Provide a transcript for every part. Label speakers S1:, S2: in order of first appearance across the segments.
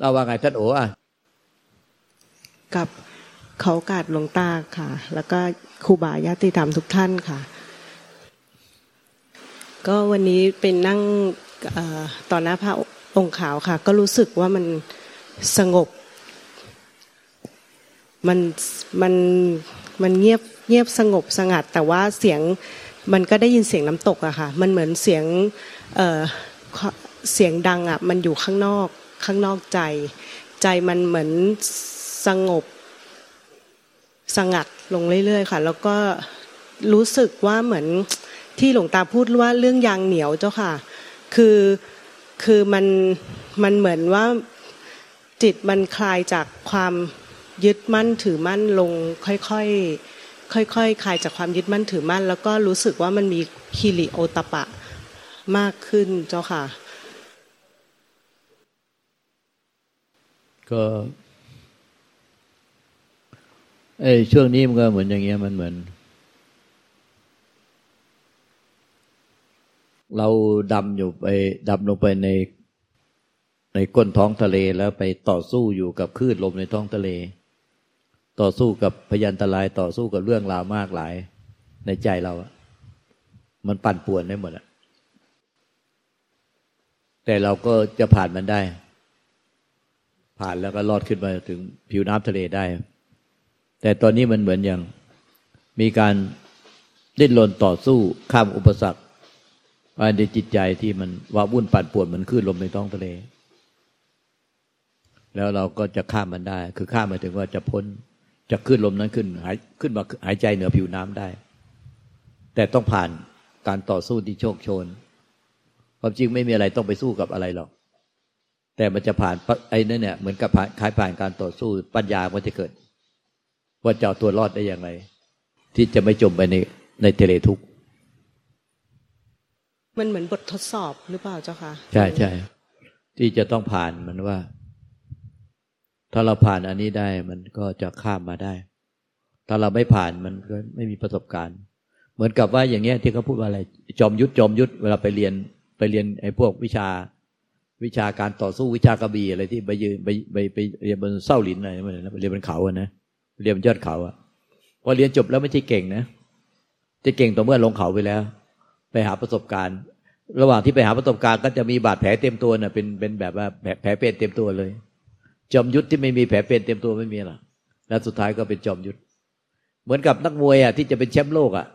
S1: เราว่าไงท่านโอ๋อะ
S2: กับเขากาดหลวงตาค่ะ แล้วก็ครูบาญาติธรรมทุกท่านค่ะ ก็วันนี้เป็นนั่งต่อหน้าพระองค์ขาวค่ะ ก็รู้สึกว่ามันสงบ มันมันมันเงียบเงียบสงบสงัด แต่ว่าเสียงมันก็ได้ยินเสียงน้ำตกอะค่ะ มันเหมือนเสียงเเสียงดังอะมันอยู่ข้างนอก ข้างนอกใจ ใจมันเหมือนสงบสงัดลงเรื่อยๆ ค่ะ แล้วก็รู้สึกว่าเหมือนที่หลวงตาพูดว่าเรื่องยางเหนียวเจ้าค่ะ คือคือมันมันเหมือนว่าจิตมันคลายจากความยึดมั่นถือมั่นลงค่อยๆค่อยๆคคลายจากความยึดมั่นถือมั่น แล้วก็รู้สึกว่ามันมีคิริโอตปะมากขึ้นเจ้าค่ะ
S1: ก็ไอ้ช่วงนี้มันก็เหมือนอย่างเงี้ยมันเหมือน เราดำอยู่ไปดำลงไปใน ในก้นท้องทะเลแล้วไปต่อสู้อยู่กับคลื่นลมในท้องทะเล ต่อสู้กับพยันตรายต่อสู้กับเรื่องราวมากหลาย ในใจเราอะมันปั่นป่วนได้หมดอะแต่เราก็จะผ่านมันได้ ผ่านแล้วก็รอดขึ้นมาถึงผิวน้ำทะเลได้ แต่ตอนนี้มันเหมือนอย่างมีการดิ้นรนต่อสู้ข้ามอุปสรรคภายในจิตใจที่มันว่าวุ่นปั่นป่วนเหมือนคลื่นลมในท้องทะเล แล้วเราก็จะข้ามมันได้ คือข้ามมาถึงว่าจะพ้นจะขึ้นลมนั้นขึ้นหายขึ้นมาหายใจเหนือผิวน้ำได้ แต่ต้องผ่านการต่อสู้ที่โชคโชน ความจริงไม่มีอะไรต้องไปสู้กับอะไรหรอก แต่มันจะผ่านไอ้นั่นเนี่ยเหมือนกับคล้ายผ่านการต่อสู้ปัญญามันจะเกิด ว่าจะเอาตัวรอดได้อย่างไร ที่จะไม่จมไปในในทะเลทุกข์
S2: มันเหมือนบททดสอบหรือเปล่าเจ้าคะ
S1: ใช่ใช่ที่จะต้องผ่านมันว่า ถ้าเราผ่านอันนี้ได้มันก็จะข้ามมาได้ ถ้าเราไม่ผ่านมันก็ไม่มีประสบการณ์ เหมือนกับว่าอย่างเงี้ยที่เขาพูดว่าอะไร จอมยุทธจอมยุทธเวลาไปเรียนไปเรียนไอ้พวกวิชา วิชาการต่อสู้วิชากระบี่อะไรที่ไปยืนไปไปไปเรียนบนเส้าหลินอะไรไปเรียนบนเขาอะนะเรียนบนยอดเขาอะพอเรียนจบแล้วไม่ใช่เก่งนะจะเก่งต่อเมื่อลงเขาไปแล้ว ไปหาประสบการณ์ ระหว่างที่ไปหาประสบการณ์ก็จะมีบาดแผลเต็มตัวน่ะเป็นเป็นแบบว่าแผลเป็นเต็มตัวเลย จอมยุทธที่ไม่มีแผลเป็นเต็มตัวไม่มีหรอกแล้วสุดท้ายก็เป็นจอมยุทธเหมือนกับนักมวยอะที่จะเป็นแชมป์โลกอะ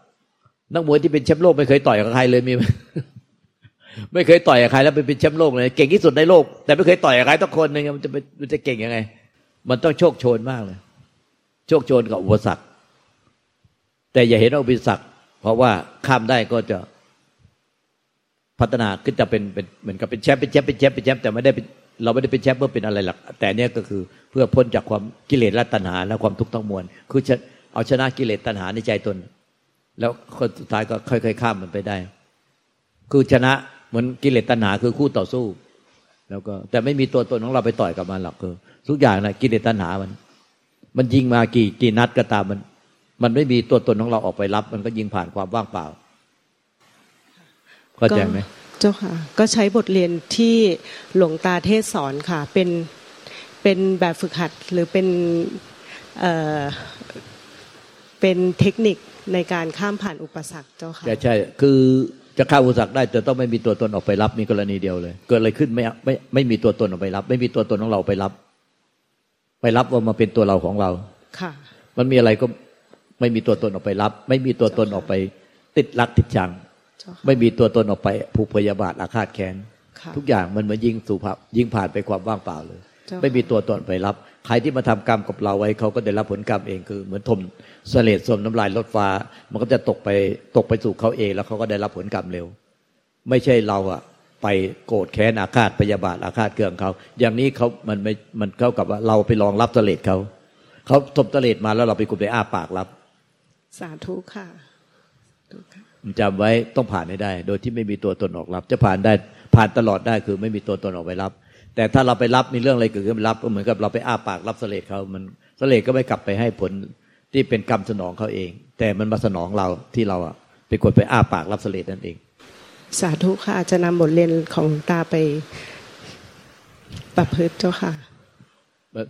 S1: นักมวยที่เป็นแชมป์โลกไม่เคยต่อยกับใครเลยมีไม่ ไม่เคยต่อยกับใครแล้วเป็นแชมป์โลกเลย เก่งที่สุดในโลก แต่ไม่เคยต่อยกับใครทุกคนนึงมันจะมันจะเก่งยังไง มันต้องโชคโชนมากเลย โชคโชนกับอุปสรรค แต่อย่าเห็นอุปสรรค เพราะว่าข้ามได้ก็จะพัฒนาขึ้นจะเป็นเป็นเหมือนกับเป็นแชมป์เป็นแชมป์เป็นแชมป์เป็นแชมป์แต่ไม่ได้เราไม่ได้เป็นแชมป์เพื่อเป็นอะไรหลัก แต่เนี้ยก็คือเพื่อพ้นจากความกิเลสและตัณหาและความทุกข์ทั้งมวลคือเอาชนะกิเลสตัณหาในใจตน แล้วคนสุดท้ายก็ค่อยๆข้ามมันไปได้ คือชนะ เหมือนกิเลสตัณหาคือคู่ต่อสู้ แล้วก็ แต่ไม่มีตัวตนของเราไปต่อยกับมันหรอกคือทุกอย่างนะกิเลสตัณหามัน มันยิงมากี่กี่นัดก็ตามมัน มันไม่มีตัวตนของเราออกไปรับ มันก็ยิงผ่านความว่างเปล่าเข้าใจไหม
S2: เจ้าค่ะ ก็ใช้บทเรียนที่หลวงตาเทศสอนค่ะ เป็นเป็นแบบฝึกหัดหรือเป็นเอ่อเป็นเทคนิคในการข้ามผ่านอุปสรรคเจ้าค่ะ
S1: ใช่คือ จะข้ามอุปสรรคได้แต่ต้องไม่มีตัวตนออกไปรับมีกรณีเดียวเลย เกิดอะไรขึ้นไม่ไม่ไม่มีตัวตนออกไปรับ ไม่มีตัวตนของเราไปรับ ไปรับว่ามาเป็นตัวเราของเรา
S2: ค่ะ
S1: มันมีอะไรก็ไม่มีตัวตนออกไปรับ ไม่มีตัวตนออกไป ติดรักติดชัง ไม่มีตัวตนออกไปผูกพยาบาทอาฆาตแค้นทุกอย่างมันเหมือนยิงสู่ภาพยิงผ่านไปความว่างเปล่าเลย ไม่มีตัวตนไปรับ ใครที่มาทำกรรมกับเราไว้เขาก็ได้รับผลกรรมเองคือ เหมือนทมเสลดสมน้ำลายลดฟ้า มันก็จะตกไปตกไปสู่เขาเอง แล้วเขาก็ได้รับผลกรรมเร็ว ไม่ใช่เราอะไปโกรธแค้นอาฆาตพยาบาทอาฆาตเกลื่องเขา อย่างนี้เขามันไม่มันเข้ากับว่าเราไปลองรับเสลดเขาเขาทบเสลดมาแล้วเราไปกุบไปอ้าปากรับ
S2: สาธุค่ะ
S1: จำไว้ต้องผ่านให้ได้ โดยที่ไม่มีตัวตนออกรับ จะผ่านได้ผ่านตลอดได้คือไม่มีตัวตนออกไปรับ แต่ถ้าเราไปรับมีเรื่องอะไรเกิดขึ้นรับก็เหมือนกับเราไปอ้าปากรับเสลดเขามันเสลดก็ไม่กลับไปให้ผลที่เป็นกรรมสนองเขาเอง แต่มันมาสนองเราที่เราอะเป็นคนไปอ้าปากรับเสลดนั่นเอง
S2: สาธุค่ะจะนำบทเรียนของตาไปประพฤติเจ้าค่ะ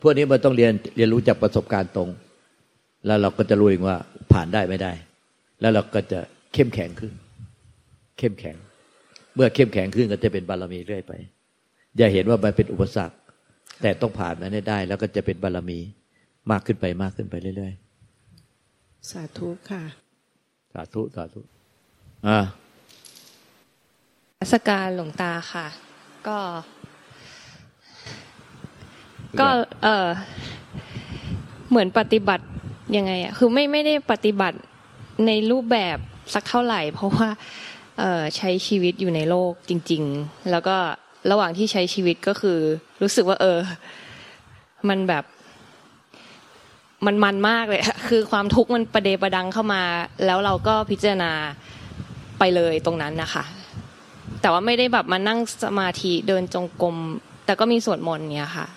S1: พวกนี้มันต้องเรียนเรียนรู้จากประสบการณ์ตรง แล้วเราก็จะรู้เองว่าผ่านได้ไม่ได้ แล้วเราก็จะเข้มแข็งขึ้น เข้มแข็ง เมื่อเข้มแข็งขึ้นก็จะเป็นบารมีเรื่อยไป อย่าเห็นว่ามันเป็นอุปสรรค แต่ต้องผ่านมันให้ได้ แล้วก็จะเป็นบารมีมากขึ้นไปมากขึ้นไปเรื่อย
S2: ๆ สาธุค่ะ
S1: สาธุสาธุอ่า
S3: สการหลวงตาค่ะ ก็ ก็เออเหมือนปฏิบัติยังไงอะคือไม่ไม่ได้ปฏิบัติในรูปแบบสักเท่าไหร่ เพราะว่า เออใช้ชีวิตอยู่ในโลกจริง ๆ แล้วก็ ระหว่างที่ใช้ชีวิตก็คือ รู้สึกว่า เออ มันแบบ มันมันมากเลยคือความทุกข์มันประเดประดังเข้ามา แล้วเราก็พิจารณาไปเลยตรงนั้นนะคะ แต่ว่าไม่ได้แบบมานั่งสมาธิเดินจงกรมแต่ก็มีสวดมนต์เนี่ยค่ะ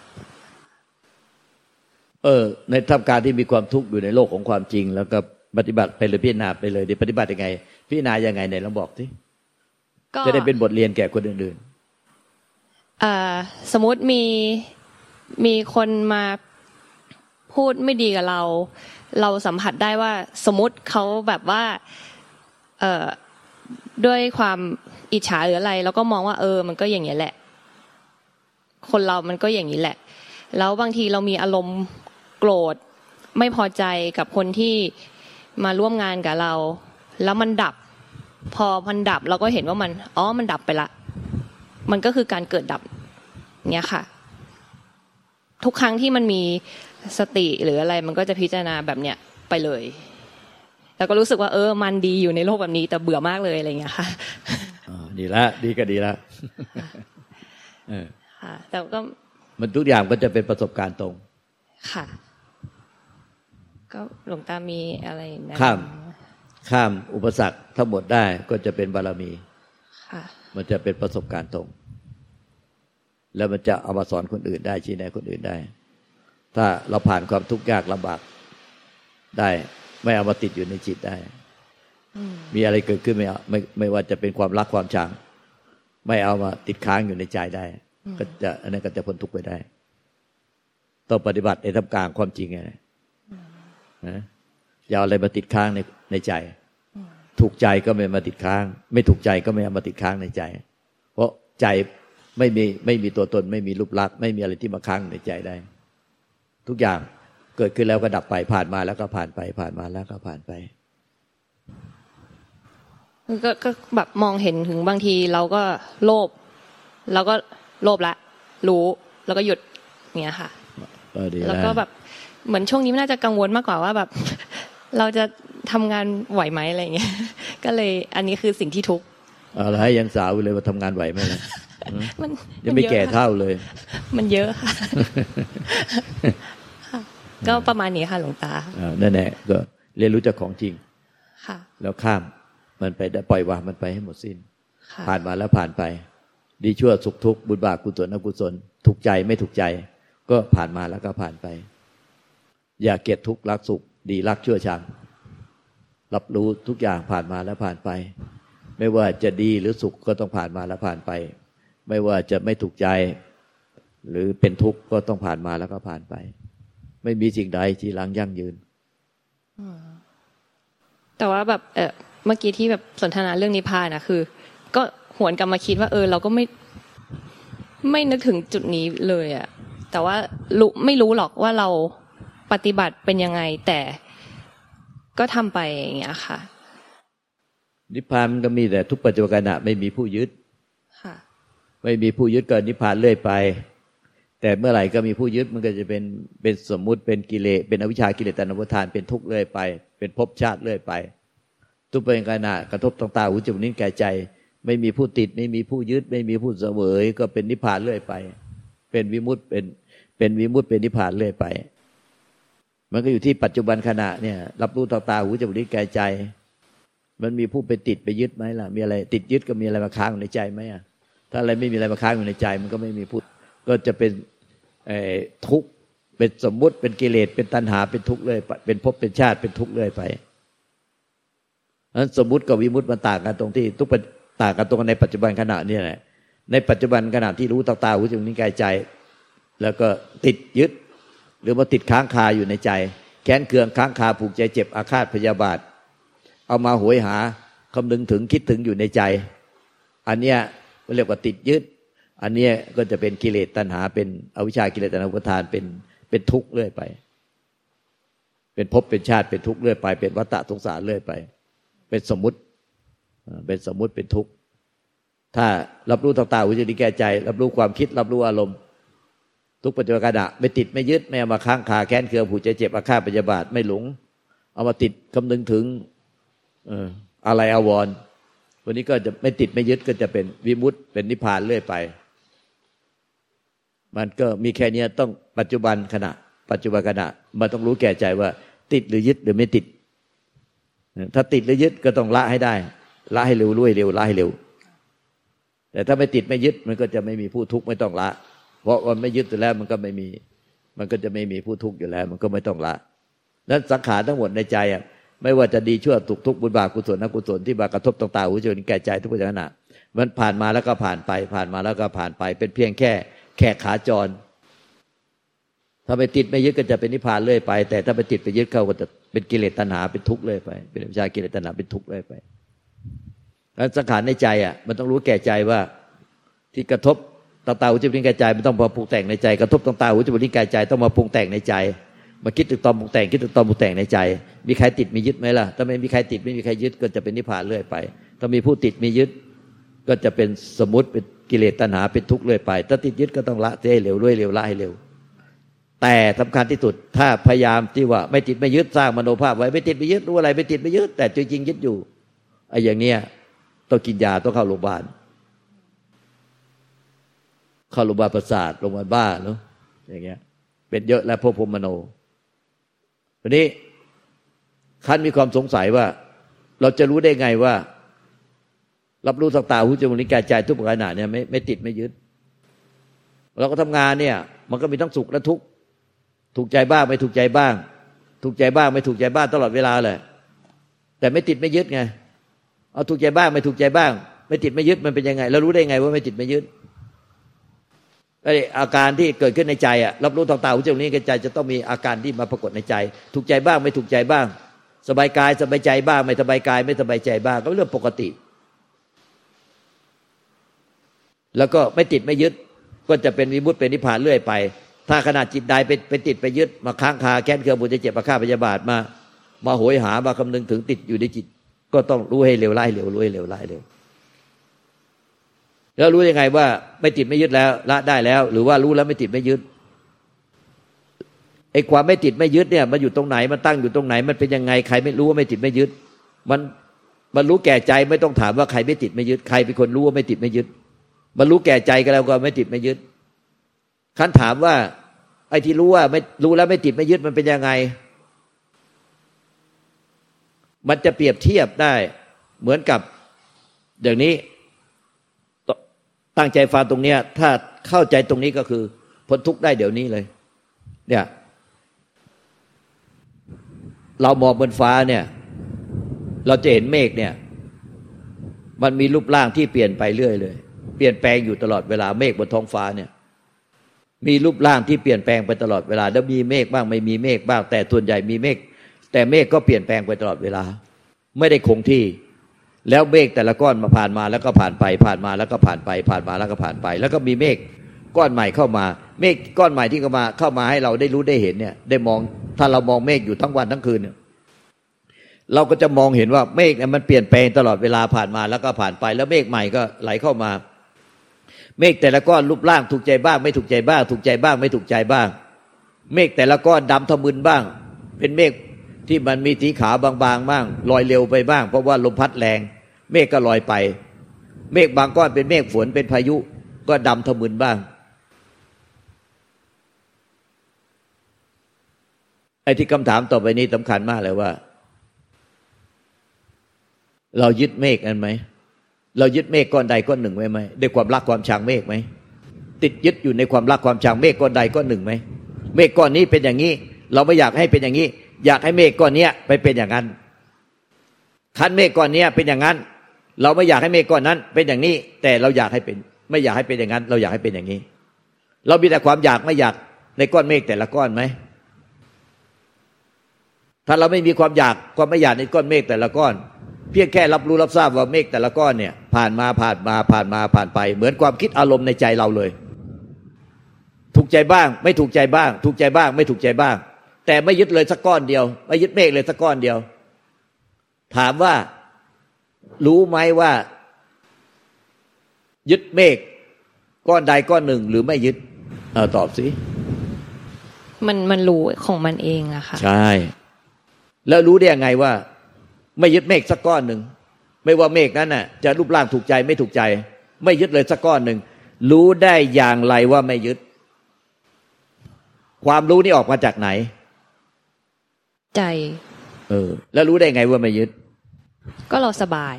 S1: เออ ในท่ามการที่มีความทุกข์อยู่ในโลกของความจริง แล้วก็ปฏิบัติไปเลยพิจารณาไปเลยดีปฏิบัติยังไงพิจารณายังไงเนี่ยลองบอกสิจะได้เป็นบทเรียนแก่คนอื่น
S3: ๆ สมมติมีมีคนมาพูดไม่ดีกับเรา เราสัมผัสได้ว่าสมมติเขาแบบว่าเอด้วยความอิจฉาหรืออะไร แล้วก็มองว่าเออ มันก็อย่างนี้แหละ คนเรามันก็อย่างนี้แหละ แล้วบางทีเรามีอารมณ์โกรธไม่พอใจกับคนที่มาร่วมงานกับเรา แล้วมันดับ พอมันดับเราก็เห็นว่ามันอ๋อมันดับไปละ มันก็คือการเกิดดับเนี้ยค่ะ ทุกครั้งที่มันมีสติหรืออะไรมันก็จะพิจารณาแบบเนี้ยไปเลย แล้วก็รู้สึกว่า เออ มันดีอยู่ในโลกแบบนี้ แต่เบื่อมากเลยอะไรเงี้ยค่ะ
S1: ดีละ ดีก็ดีละ
S3: ค่ะ แต่ก็
S1: มันทุกอย่างก็จะเป็นประสบการณ์ตรง
S3: ค่ะ ก็หลวงตามีอะไร
S1: นะข้าม ข้ามอุปสรรคทั้งหมดได้ก็จะเป็นบารมี
S3: ค่ะ
S1: มันจะเป็นประสบการณ์ตรง แล้วมันจะเอามาสอนคนอื่นได้ชี้แนะคนอื่นได้ ถ้าเราผ่านความทุกข์ยากลำบากได้ ไม่เอามาติดอยู่ในจิตได้มีอะไรเกิดขึ้นไม่เอาไม่ไม่ว่าจะเป็นความรักความชัง ไม่เอามาติดค้างอยู่ในใจได้ ก็จะอันนั้นก็จะพ้นทุกข์ไปได้ต้องปฏิบัติในทำกลางความจริงไงนะอย่าเอาอะไรมาติดค้างในในใจ ถูกใจก็ไม่มาติดค้าง ไม่ถูกใจก็ไม่เอามาติดค้างในใจ เพราะใจไม่มีไม่มีตัวตน ไม่มีรูปลักษณ์ไม่มีอะไรที่มาค้างในใจได้ ทุกอย่างเกิดขึ้นแล้วก็ดับไปผ่านมาแล้วก็ผ่านไปผ่านมาแล้วก็ผ่านไป
S3: ก็ก็แบบมองเห็นถึงบางทีเราก็โลภเราก็โลภละ รู้แล้วก็หยุดเนี้ยค่ะแล้วก็แบบเหมือนช่วงนี้น่าจะกังวลมากกว่าว่าแบบ เราจะ ทำงานไหวไหมอะไรเงี้ย ก็เลยอันนี้คือสิ่งที่ทุกข์
S1: อะไรยังสาวเลยว่าทำงานไหวไหมล่ะมันยังไม่แก่เท่าเลย
S3: มันเยอะค่ะ ก็ประมาณนี้ค่ะหลวงตา
S1: นั่นแหละก็เรียนรู้จากของจริง
S3: ค่ะ
S1: แล้วข้ามมันไปได้ปล่อยวางมันไปให้หมดสิ้น ผ่านมาแล้วผ่านไป ดีชั่วสุขทุกข์บุญบาปกุศลอกุศลถูกใจไม่ถูกใจ ก็ผ่านมาแล้วก็ผ่านไป อย่าเกลียดทุกข์รักสุข ดีรักชั่วชัง รับรู้ทุกอย่างผ่านมาแล้วผ่านไป ไม่ว่าจะดีหรือสุขก็ต้องผ่านมาแล้วผ่านไป ไม่ว่าจะไม่ถูกใจ หรือเป็นทุกข์ก็ต้องผ่านมาแล้วก็ผ่านไป ไม่มีสิ่งใดที่ลังยั่งยืน
S3: แต่ว่าแบบเออเมื่อกี้ที่แบบสนทนาเรื่องนิพพานนะคือ ก็หวนกลับมาคิดว่า เออ เราก็ไม่ ไม่นึกถึงจุดนี้เลยอะแต่ว่ารู้ไม่รู้หรอกว่าเราปฏิบัติเป็นยังไง แต่ ก็ทำไปอย่างเงี้ยค่ะ
S1: นิพพานมันก็มีแต่ทุกปัจจุบันขณะไม่มีผู้ยึด
S3: ค่ะ
S1: ไม่มีผู้ยึดก็นิพพานเรื่อยไป แต่เมื่อไหร่ก็มีผู้ยึดมันก็จะเป็นเป็นสมมุติเป็นกิเลสเป็นอวิชากิเลสตันวุทานเป็นทุกข์เรื่อยไป เป็นภพชาติเรื่อยไป ทุกเป็นขณะกระทบต่างๆหูจมูกนิ้วแก่ใจ ไม่มีผู้ติด ไม่มีผู้ยึด ไม่มีผู้เสวยก็เป็นนิพพานเรื่อยไป เป็นวิมุตเป็นเป็นวิมุตเป็นนิพพานเรื่อยไป มันก็อยู่ที่ปัจจุบันขณะเนี่ย รับรู้ต่างๆหูจมูกนิ้วแก่ใจ มันมีผู้ไปติดไปยึดไหมล่ะ มีอะไร ติดยึดก็มีอะไรมาค้างอยู่ในใจไหมอะถ้าอะไรไม่มีอะไรมาค้างอยู่ในใจ มันก็ไม่มีผู้ก็จะเป็นทุกข์เป็นสมมุติเป็นกิเลสเป็นตัณหาเป็นทุกข์เลยเป็นภพเป็นชาติเป็นทุกข์เลยไปนั้นสมมุติกับวิมุติมันต่างกันตรงที่ ทุกต่างกันตรงในปัจจุบันขณะนี่แหละในปัจจุบันขณะที่รู้ตาตาหูจมูกนิ้วกายใจ แล้วก็ติดยึด รือมาติดค้างคาอยู่ในใจ แค้นเคืองค้างคาผูกใจเจ็บอาฆาตพยาบาท เอามาหวยหาคำนึงถึงคิดถึงอยู่ในใจ อันเนี้ยเรียกว่าติดยึด อันเนี้ยก็จะเป็นกิเลสตัณหา เป็นอวิชากิเลสตัณหาอุปทานเป็นเป็นทุกข์เรื่อยไป เป็นภพเป็นชาติเป็นทุกข์เรื่อยไป เป็นวัฏฏะสงสารเรื่อยไป เป็นสมมุติเป็นสมมุติเป็นทุกข์ถ้ารับรู้ต่างๆวิจารณ์แก่ใจ รับรู้ความคิด รับรู้อารมณ์ ทุกปัจจุบันขณะไม่ติดไม่ยึดไม่เอามาค้างคาแค้นเคืองผูกใจเจ็บอาฆาตปยาบาทไม่หลง เอามาติดคำนึงถึงเอออะไรอาวรวันนี้ก็จะไม่ติดไม่ยึดก็จะเป็นวิมุตต์เป็นนิพพานเรื่อยไป มันก็มีแค่นี้ต้องปัจจุบันขณะ ปัจจุบันขณะมันต้องรู้แก่ใจว่า ติดหรือยึดหรือไม่ติด ถ้าติดหรือยึดก็ต้องละให้ได้ ละให้เร็วรุ่ยเร็วละให้เร็ว แต่ถ้าไม่ติดไม่ยึดมันก็จะไม่มีผู้ทุกข์ไม่ต้องละ เพราะมันไม่ยึดแล้วมันก็ไม่มี มันก็จะไม่มีผู้ทุกข์อยู่แล้ว มันก็ไม่ต้องละนั้นสังขารทั้งหมดในใจอะไม่ว่าจะดีชั่วทุกทุกบุญบาปกุศลอกุศลที่มากระทบต่างๆหูจนแก่ใจทุกอย่างนะมันผ่านมาแล้วก็ผ่านไป ผ่านมาแล้วก็ผ่านไป เป็นเพียงแค่แค่ขาจร ถ้าไปติดไม่ยึดก็จะเป็นนิพพานเรื่อยไป แต่ถ้าไปติดไปยึดเข้าก็จะเป็นกิเลสตัณหาเป็นทุกข์เรื่อยไป เป็นวิชากิเลสตัณหาเป็นทุกข์เรื่อยไปแล้วสังขารในใจอะ มันต้องรู้แก่ใจว่าที่กระทบ ตางๆหูจมูกลิ้นกายใจมันต้องมาปรุงแต่งในใจกระทบตางๆหูจมูกลิ้นกายใจต้องมาปรุงแต่งในใจ มาคิดถึงตอนปรุงแต่งคิดถึงตอนปรุงแต่งในใจ มีใครติดมียึดไหมล่ะถ้าไม่มีใครติดไม่มีใครยึดก็จะเป็นนิพพานเรื่อยไป ถ้ามีผู้ติดมียึด ก็จะเป็นสมมติเป็นกิเลสตัณหาเป็นทุกข์เรื่อยไป ถ้าติดยึดก็ต้องละให้เร็วด้วยเร็วละให้เร็ว แต่สำคัญที่สุดถ้าพยายามที่ว่าไม่ติดไม่ยึดสร้างมโนภาพไว้ไม่ติดไม่ยึดรู้อะไรไม่ติดไม่ยึดแต่จริงๆยึดอยู่ไอ้อย่างเนี้ยต้องกินยาต้องเข้าโรงพยาบาล เข้าโรงพยาบาลประสาทโรงพยาบาลบ้าเนาะอย่างเงี้ย เป็นเยอะแล้วพวกพมโนทีนี้คันมีความสงสัยว่า เราจะรู้ได้ไงว่า รับรู้ต่างๆหูจมูกลิ้นกายใจทุกประการเนี่ยไม่ไม่ติดไม่ยึด เราก็ทำงานเนี่ย มันก็มีทั้งสุขและทุกข์ถูกใจบ้างไม่ถูกใจบ้าง ถูกใจบ้างไม่ถูกใจบ้างตลอดเวลาเลยแต่ไม่ติดไม่ยึดไงเอาถูกใจบ้างไม่ถูกใจบ้าง ไม่ติดไม่ยึดมันเป็นยังไงเรารู้ได้ไงว่าไม่ติดไม่ยึด อาการที่เกิดขึ้นในใจอะรับรู้ต่างๆหูจมูกนี้กใจจะต้องมีอาการที่มาปรากฏในใจ ถูกใจบ้างไม่ถูกใจบ้าง สบายกายสบายใจบ้าง ไม่สบายกาย ไม่สบายใจบ้างก็เรื่องปกติ แล้วก็ไม่ติดไม่ยึด ก็จะเป็นวิมุตติเป็นนิพพานเรื่อยไป ถ้าขนาดจิตใดไปไปติดไปยึดมาค้างคาแค้นเคืองบุญจะเจ็บมาฆ่าพยาบาทมา มาโหยหามาคำนึงถึงติดอยู่ในจิต ก็ต้องรู้ให้เร็วไล่เร็วรู้ให้เร็วไล่เร็ว แล้วรู้ยังไงว่าไม่ติดไม่ยึดแล้ว ละได้แล้ว หรือว่ารู้แล้วไม่ติดไม่ยึดไอ้ความไม่ติดไม่ยึดเนี่ยมันอยู่ตรงไหนมันตั้งอยู่ตรงไหน มันเป็นยังไงใครไม่รู้ว่าไม่ติดไม่ยึด มันมันรู้แก่ใจไม่ต้องถามว่าใครไม่ติดไม่ยึดใครเป็นคนรู้ว่าไม่ติดไม่ยึด มันรู้แก่ใจก็แล้วก็ไม่ติดไม่ยึดคันถามว่า ไอ้ที่รู้ว่าไม่รู้แล้วไม่ติดไม่ยึดมันเป็นยังไง มันจะเปรียบเทียบได้เหมือนกับอย่างนี้ ตั้งใจฟังตรงเนี้ย ถ้าเข้าใจตรงนี้ก็คือพ้นทุกข์ได้เดี๋ยวนี้เลย เนี่ย เรามองบนฟ้าเนี่ย เราจะเห็นเมฆเนี่ย มันมีรูปร่างที่เปลี่ยนไปเรื่อยเลย เปลี่ยนแปลงอยู่ตลอดเวลาเมฆบนท้องฟ้าเนี่ย มีรูปร่างที่เปลี่ยนแปลงไปตลอดเวลา แล้วมีเมฆบ้างไม่มีเมฆบ้าง แต่ส่วนใหญ่มีเมฆแต่เมฆก็เปลี่ยนแปลงไปตลอดเวลา ไม่ได้คงที่ แล้วเมฆแต่ละก้อนมาผ่านมาแล้วก็ผ่านไปผ่านมาแล้วก็ผ่านไป ผ่านมาแล้วก็ผ่านไป แล้วก็มีเมฆก้อนใหม่เข้ามา เมฆก้อนใหม่ที่เข้ามาเข้ามาให้เราได้รู้ได้เห็นเนี่ย ได้มองถ้าเรามองเมฆอยู่ทั้งวันทั้งคืนเนี่ยเราก็จะมองเห็นว่าเมฆเนี่ยมันเปลี่ยนแปลงตลอดเวลาผ่านมาแล้วก็ผ่านไป แล้วเมฆใหม่ก็ไหลเข้ามา เมฆแต่ละก้อนรูปร่างถูกใจบ้าง ไม่ถูกใจบ้าง ถูกใจบ้าง ไม่ถูกใจบ้าง เมฆแต่ละก้อนดำทะมึนบ้าง เป็นเมฆที่มันมีสีขาวบางๆบ้างลอยเร็วไปบ้าง เพราะว่าลมพัดแรง เมฆก็ลอยไป เมฆบางก้อนเป็นเมฆฝนเป็นพายุ ก็ดำทะมึนบ้าง ไอ้ที่คำถามต่อไปนี้สำคัญมากเลยว่า เรายึดเมฆกันไหม เรายึดเมฆก้อนใดก้อนหนึ่งไว้ไหมด้วยความรักความชังเมฆไหมติดยึดอยู่ในความรักความชังเมฆก้อนใดก้อนหนึ่งไหมเมฆก้อนนี้เป็นอย่างนี้ เราไม่อยากให้เป็นอย่างนี้ อยากให้เมฆก้อนนี้ไปเป็นอย่างนั้นคันเมฆก้อนนี้เป็นอย่างนั้น เราไม่อยากให้เมฆก้อนนั้น เป็นอย่างนี้ แต่เราอยากให้เป็น ไม่อยากให้เป็นอย่างนั้น เราอยากให้เป็นอย่างนี้ เรามีแต่ความอยากไม่อยากในก้อนเมฆแต่ละก้อนไหมถ้าเราไม่มีความอยากความไม่อยากในก้อนเมฆแต่ละก้อน เพียงแค่รับรู้รับทราบว่าเมฆแต่ละก้อนเนี่ย ผ่านมาผ่านมาผ่านมาผ่านไป เหมือนความคิดอารมณ์ในใจเราเลย ถูกใจบ้าง ไม่ถูกใจบ้าง ถูกใจบ้าง ไม่ถูกใจบ้าง แต่ไม่ยึดเลยสักก้อนเดียว ไม่ยึดเมฆเลยสักก้อนเดียว ถามว่า รู้ไหมว่า ยึดเมฆก้อนใดก้อนหนึ่งหรือไม่ยึดเออตอบสิ
S3: มันมันรู้ของมันเองอะค่ะ
S1: ใช่ แล้วรู้ได้ยังไงว่า ไม่ยึดเมฆสักก้อนหนึ่งไม่ว่าเมฆนั้นน่ะ จะรูปร่างถูกใจไม่ถูกใจ ไม่ยึดเลยสักก้อนหนึ่งรู้ได้อย่างไรว่าไม่ยึด ความรู้นี่ออกมาจากไหน
S3: ใจ
S1: เออ แล้วรู้ได้ไงว่าไม่ยึด
S3: ก็เราสบาย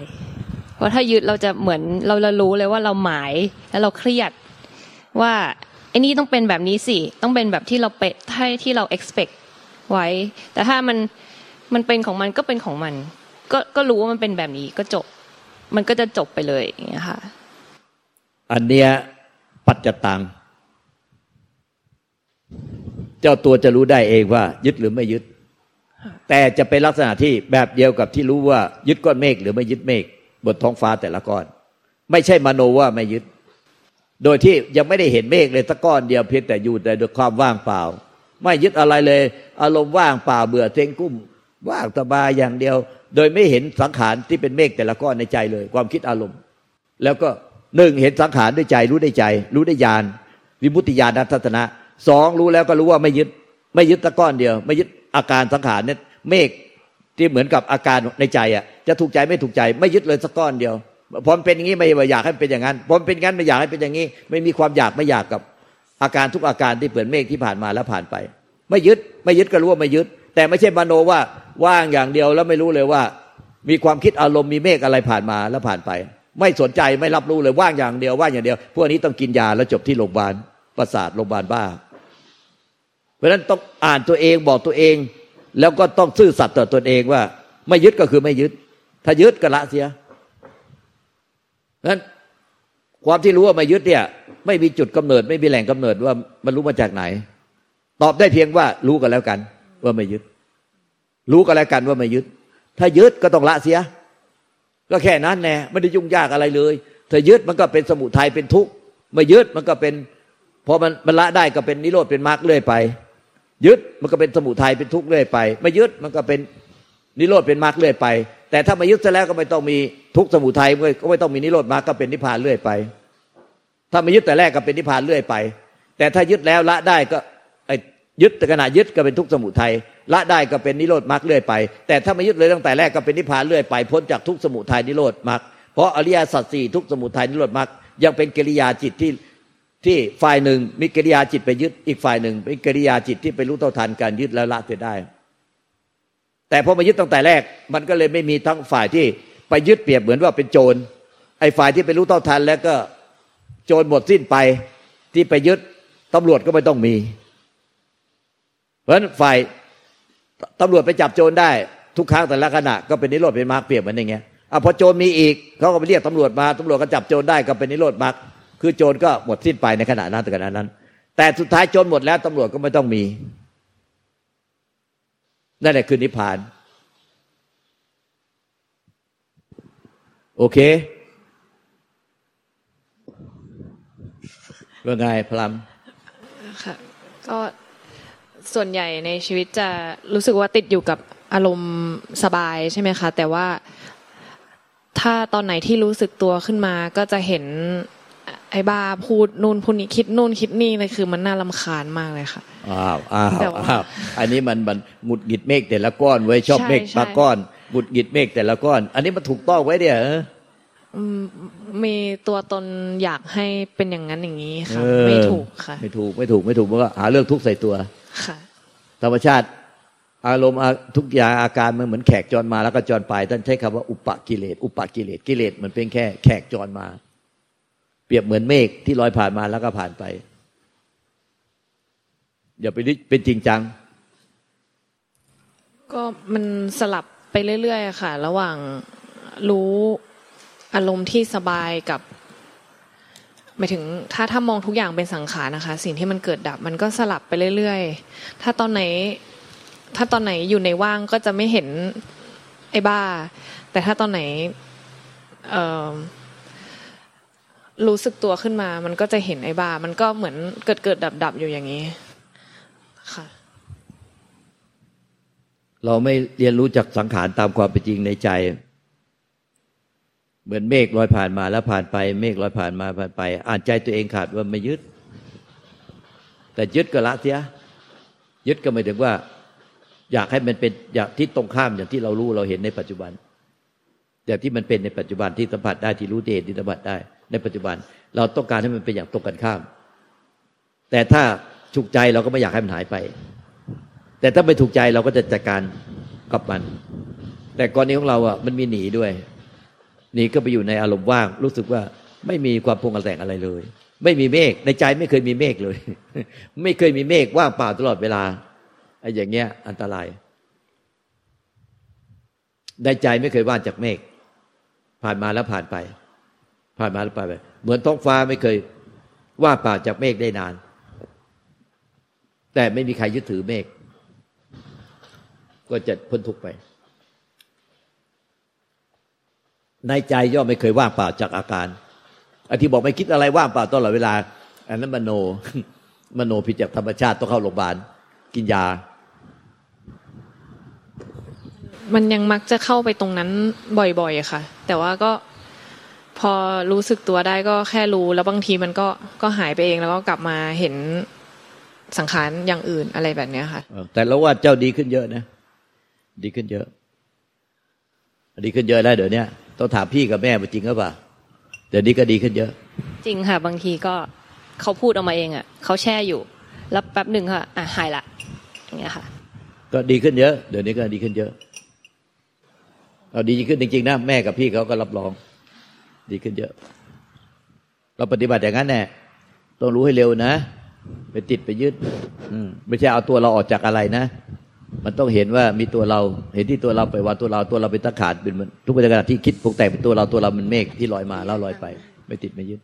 S3: เพราะถ้ายึดเราจะเหมือนเราเรารู้เลยว่าเราหมายแล้วเราเครียดว่าไอ้นี่ต้องเป็นแบบนี้สิต้องเป็นแบบที่เราเปะที่ที่เรา expect ไว้ แต่ถ้ามันมันเป็นของมันก็เป็นของมัน ก็ก็รู้ว่ามันเป็นแบบนี้ก็จบ มันก็จะจบไปเลยอย่างเงี้ยค่ะ
S1: อันเนี้ยปัจจตัง เจ้าตัวจะรู้ได้เองว่า ยึดหรือไม่ยึด แต่จะเป็นลักษณะที่แบบเดียวกับที่รู้ว่ายึดก้อนเมฆหรือไม่ยึดเมฆบนท้องฟ้าแต่ละก้อน ไม่ใช่มโนว่าไม่ยึด โดยที่ยังไม่ได้เห็นเมฆเลยสักก้อนเดียวเพียงแต่อยู่แต่ด้วยความว่างเปล่า ไม่ยึดอะไรเลย อารมณ์ว่างเปล่าเบื่อเทงกุ้มว่างสบายอย่างเดียว โดยไม่เห็นสังขารที่เป็นเมฆแต่ละก้อนในใจเลย ความคิดอารมณ์ แล้วก็หนึ่งเห็นสังขารด้วยใจ รู้ได้ใจ รู้ได้ญาณวิมุตติญาณทัศนะสองรู้แล้วก็รู้ว่าไม่ยึด ไม่ยึดตะก้อนเดียว ไม่ยึดอาการสังขารเนี่ย เมฆที่เหมือนกับอาการในใจอะจะถูกใจไม่ถูกใจ ไม่ยึดเลยสักก้อนเดียวพอมเป็นอย่างนี้ไม่อยากให้เป็นอย่างนั้นพอมเป็นอย่างนั้นไม่อยากให้เป็นอย่างนี้ ไม่มีความอยากไม่อยากกับอาการทุกอาการที่เปิดเมฆที่ผ่านมาแล้วผ่านไป ไม่ยึดไม่ยึดก็รู้ว่าไม่ยึด แต่ไม่ใช่มโนว่าว่างอย่างเดียวแล้วไม่รู้เลยว่า มีความคิดอารมณ์มีเมฆอะไรผ่านมาแล้วผ่านไป ไม่สนใจไม่รับรู้เลยว่างอย่างเดียวว่างอย่างเดียว พวกนี้ต้องกินยาแล้วจบที่โรงพยาบาลประสาทโรงพยาบาลบ้า เพราะฉะนั้นต้องอ่านตัวเองบอกตัวเอง แล้วก็ต้องซื่อสัตย์ต่อตนเองว่า ไม่ยึดก็คือไม่ยึด ถ้ายึดก็ละเสียนั้นความที่รู้ว่าไม่ยึดเนี่ย ไม่มีจุดกำเนิด ไม่มีแหล่งกำเนิดว่ามันรู้มาจากไหน ตอบได้เพียงว่ารู้กันแล้วกัน ว่าไม่ยึด รู้กันแล้วกันว่าไม่ยึด ถ้ายึดก็ต้องละเสีย ก็แค่นั้นแน่ไม่ได้ยุ่งยากอะไรเลยถ้ายึดมันก็เป็นสมุทัยเป็นทุกข์ไม่ยึดมันก็เป็นพอมันมันละได้ก็เป็นนิโรธเป็นมรรคเรื่อยไป ยึดมันก็เป็นสมุทัยเป็นทุกข์เรื่อยไป ไม่ยึดมันก็เป็นนิโรธเป็นมรรคเรื่อยไป แต่ถ้าไม่ยึดซะแล้วก็ไม่ต้องมีทุกข์สมุทัยก็ไม่ต้องมีนิโรธมรรคก็เป็นนิพพานเรื่อยไป ถ้าไม่ยึดแต่แรกก็เป็นนิพพานเรื่อยไป แต่ถ้ายึดแล้วละได้ก็ยึดแต่ขณะยึดก็เป็นทุกข์สมุทัยละได้ก็เป็นนิโรธมรรคเรื่อยไป แต่ถ้าไม่ยึดเลยตั้งแต่แรกก็เป็นนิพพานเรื่อยไปพ้นจากทุกข์สมุทัยนิโรธมรรคเพราะอริยสัจสี่ทุกข์สมุทัยนิโรธมรรคยังเป็นกิริยาจิตที่ ที่ฝ่ายหนึ่งมีกิริยาจิตไปยึดอีกฝ่ายหนึ่งเป็นกิริยาจิตที่ไปรู้เท่าทันการยึดแล้วละเสียได้ แต่พอมายึดตั้งแต่แรก มันก็เลยไม่มีทั้งฝ่ายที่ไปยึดเปรียบเหมือนว่าเป็นโจรไอ้ฝ่ายที่ไปรู้เท่าทันแล้วก็โจรหมดสิ้นไปที่ไปยึดตำรวจก็ไม่ต้องมี เพราะฉะนั้นฝ่ายตำรวจไปจับโจรได้ทุกครั้งแต่ละขณะก็เป็นนิโรธเป็นมรรคเปรียบเหมือนอย่างเงี้ยอะพอโจรมีอีกเขาก็ไปเรียกตำรวจมาตำรวจก็จับโจรได้ก็เป็นนิโรธมรรค คือโจรก็หมดสิ้นไปในขณะนั้นแต่ขณะนั้น แต่สุดท้ายโจรหมดแล้วตำรวจก็ไม่ต้องมีนั่นแหละคือนิพพาน โอเคว่าไงพลัม
S4: ค่ะก็ส่วนใหญ่ในชีวิตจะรู้สึกว่าติดอยู่กับอารมณ์สบายใช่ไหมคะ แต่ว่าถ้าตอนไหนที่รู้สึกตัวขึ้นมาก็จะเห็น ไอ้บ้าพูดนู่นพูดนี้คิดนู่นคิดนี่เลยคือมันน่าลำคาญมากเลยค่ะ
S1: อ้าวอ้าว
S4: แต่ว่า
S1: อ้าวอันนี้มันมันหงุดหงิดเมฆแต่ละก้อนไว้ยชอบ
S4: ใช่
S1: เมฆ
S4: ใช่
S1: บางก้อนหงุดหงิดเมฆแต่ละก้อน อันนี้มันถูกต้องไว้เดียเออ
S4: อืมมีตัวตนอยากให้เป็นอย่างนั้นอย่างนี้ค่ะ
S1: เออ
S4: ไม่ถูกค่ะ
S1: ไม่ถูกไม่ถูกไม่ถูกเพราะว่าหาเรื่องทุกข์ใส่ตัว
S4: ค่ะ
S1: ธรรมชาติอารมณ์อาทุกอย่างอาการมันเหมือนแขกจรมาแล้วก็จรไปท่านใช้คำว่าอุปกิเลสอุปกิเลสกิเลสมันเป็นแค่แขกจรมา เปรียบเหมือนเมฆที่ลอยผ่านมาแล้วก็ผ่านไป อย่าไปเป็นจริงจัง
S4: ก็มันสลับไปเรื่อยๆค่ะ ระหว่างรู้อารมณ์ที่สบายกับหมายถึงถ้าถ้ามองทุกอย่างเป็นสังขารนะคะ สิ่งที่มันเกิดดับมันก็สลับไปเรื่อยๆ ถ้าตอนไหน ถ้าตอนไหนอยู่ในว่างก็จะไม่เห็นไอ้บ้า แต่ถ้าตอนไหน เอ่อ รู้สึกตัวขึ้นมา มันก็จะเห็นไอ้บามันก็เหมือนเกิดเกิดดับดับอยู่อย่างนี้ ค่ะ
S1: เราไม่เรียนรู้จากสังขารตามความเป็นจริงในใจ เหมือนเมฆลอยผ่านมาแล้วผ่านไป เมฆลอยผ่านมาผ่านไป อ่านใจตัวเองขาดว่าไม่ยึด แต่ยึดก็ละเสีย ยึดก็หมายถึงว่า อยากให้มันเป็นอย่างที่ตรงข้ามอย่างที่เรารู้เราเห็นในปัจจุบันอย่างที่มันเป็นในปัจจุบันที่สัมผัสได้ที่รู้ที่เห็นที่สัมผัสได้ ในปัจจุบัน เราต้องการให้มันเป็นอย่างตรงกันข้าม แต่ถ้าฉุกใจเราก็ไม่อยากให้มันหายไป แต่ถ้าไม่ถูกใจเราก็จะจัดการกับมัน แต่กรณีของเราอะมันมีหนีด้วย หนีก็ไปอยู่ในอารมณ์ว่าง รู้สึกว่าไม่มีความพงแต่งอะไรเลย ไม่มีเมฆในใจไม่เคยมีเมฆเลย ไม่เคยมีเมฆว่างเปล่าตลอดเวลาไอ้อย่างเงี้ย อันตรายในใจไม่เคยว่างจากเมฆผ่านมาแล้วผ่านไป ผ่านมาแล้วผ่านไปเหมือนท้องฟ้าไม่เคยว่าป่าจากเมฆได้นาน แต่ไม่มีใครยึดถือเมฆก็จะพ้นทุกข์ไป ในใจย่อมไม่เคยว่างเปล่าจากอาการอที่บอกไม่คิดอะไรว่างเปล่าตลอดเวลา อันนั้นมโน มโนผิดจากธรรมชาติต้องเข้าโรงพยาบาลกินยา
S4: มันยังมักจะเข้าไปตรงนั้นบ่อยๆค่ะ แต่ว่าก็ พอรู้สึกตัวได้ก็แค่รู้แล้วบางทีมันก็ก็หายไปเองแล้วก็กลับมาเห็นสังขารอย่างอื่นอะไรแบบเนี้ยค่ะ
S1: เออแต่แล้วว่าเจ้าดีขึ้นเยอะนะ ดีขึ้นเยอะ ดีขึ้นเยอะแล้วเดี๋ยวนี้ต้องถามพี่กับแม่ว่าจริงหรือเปล่าเดี๋ยวนี้ก็ดีขึ้นเยอะ
S3: จริงค่ะ บางทีก็เขาพูดออกมาเองอะเขาแช่อยู่ แล้วแป๊บหนึ่งค่ะอะหายละอย่างเงี้ยค่ะ
S1: ก็ดีขึ้นเยอะ เดี๋ยวนี้ก็ดีขึ้นเยอะเอาดีขึ้นจริงๆนะแม่กับพี่เขาก็รับรอง ดีขึ้นเยอะ เราปฏิบัติอย่างนั้นแน่ต้องรู้ให้เร็วนะไปติดไปยึดอืมไม่ใช่เอาตัวเราออกจากอะไรนะ มันต้องเห็นว่ามีตัวเรา เห็นที่ตัวเราไปว่าตัวเราตัวเราเป็นตะขาดเป็นทุกประการที่คิดปรุงแต่งเป็นตัวเราตัวเรามันเมฆที่ลอยมาแล้วลอยไป ไม่ติดไม่ยึด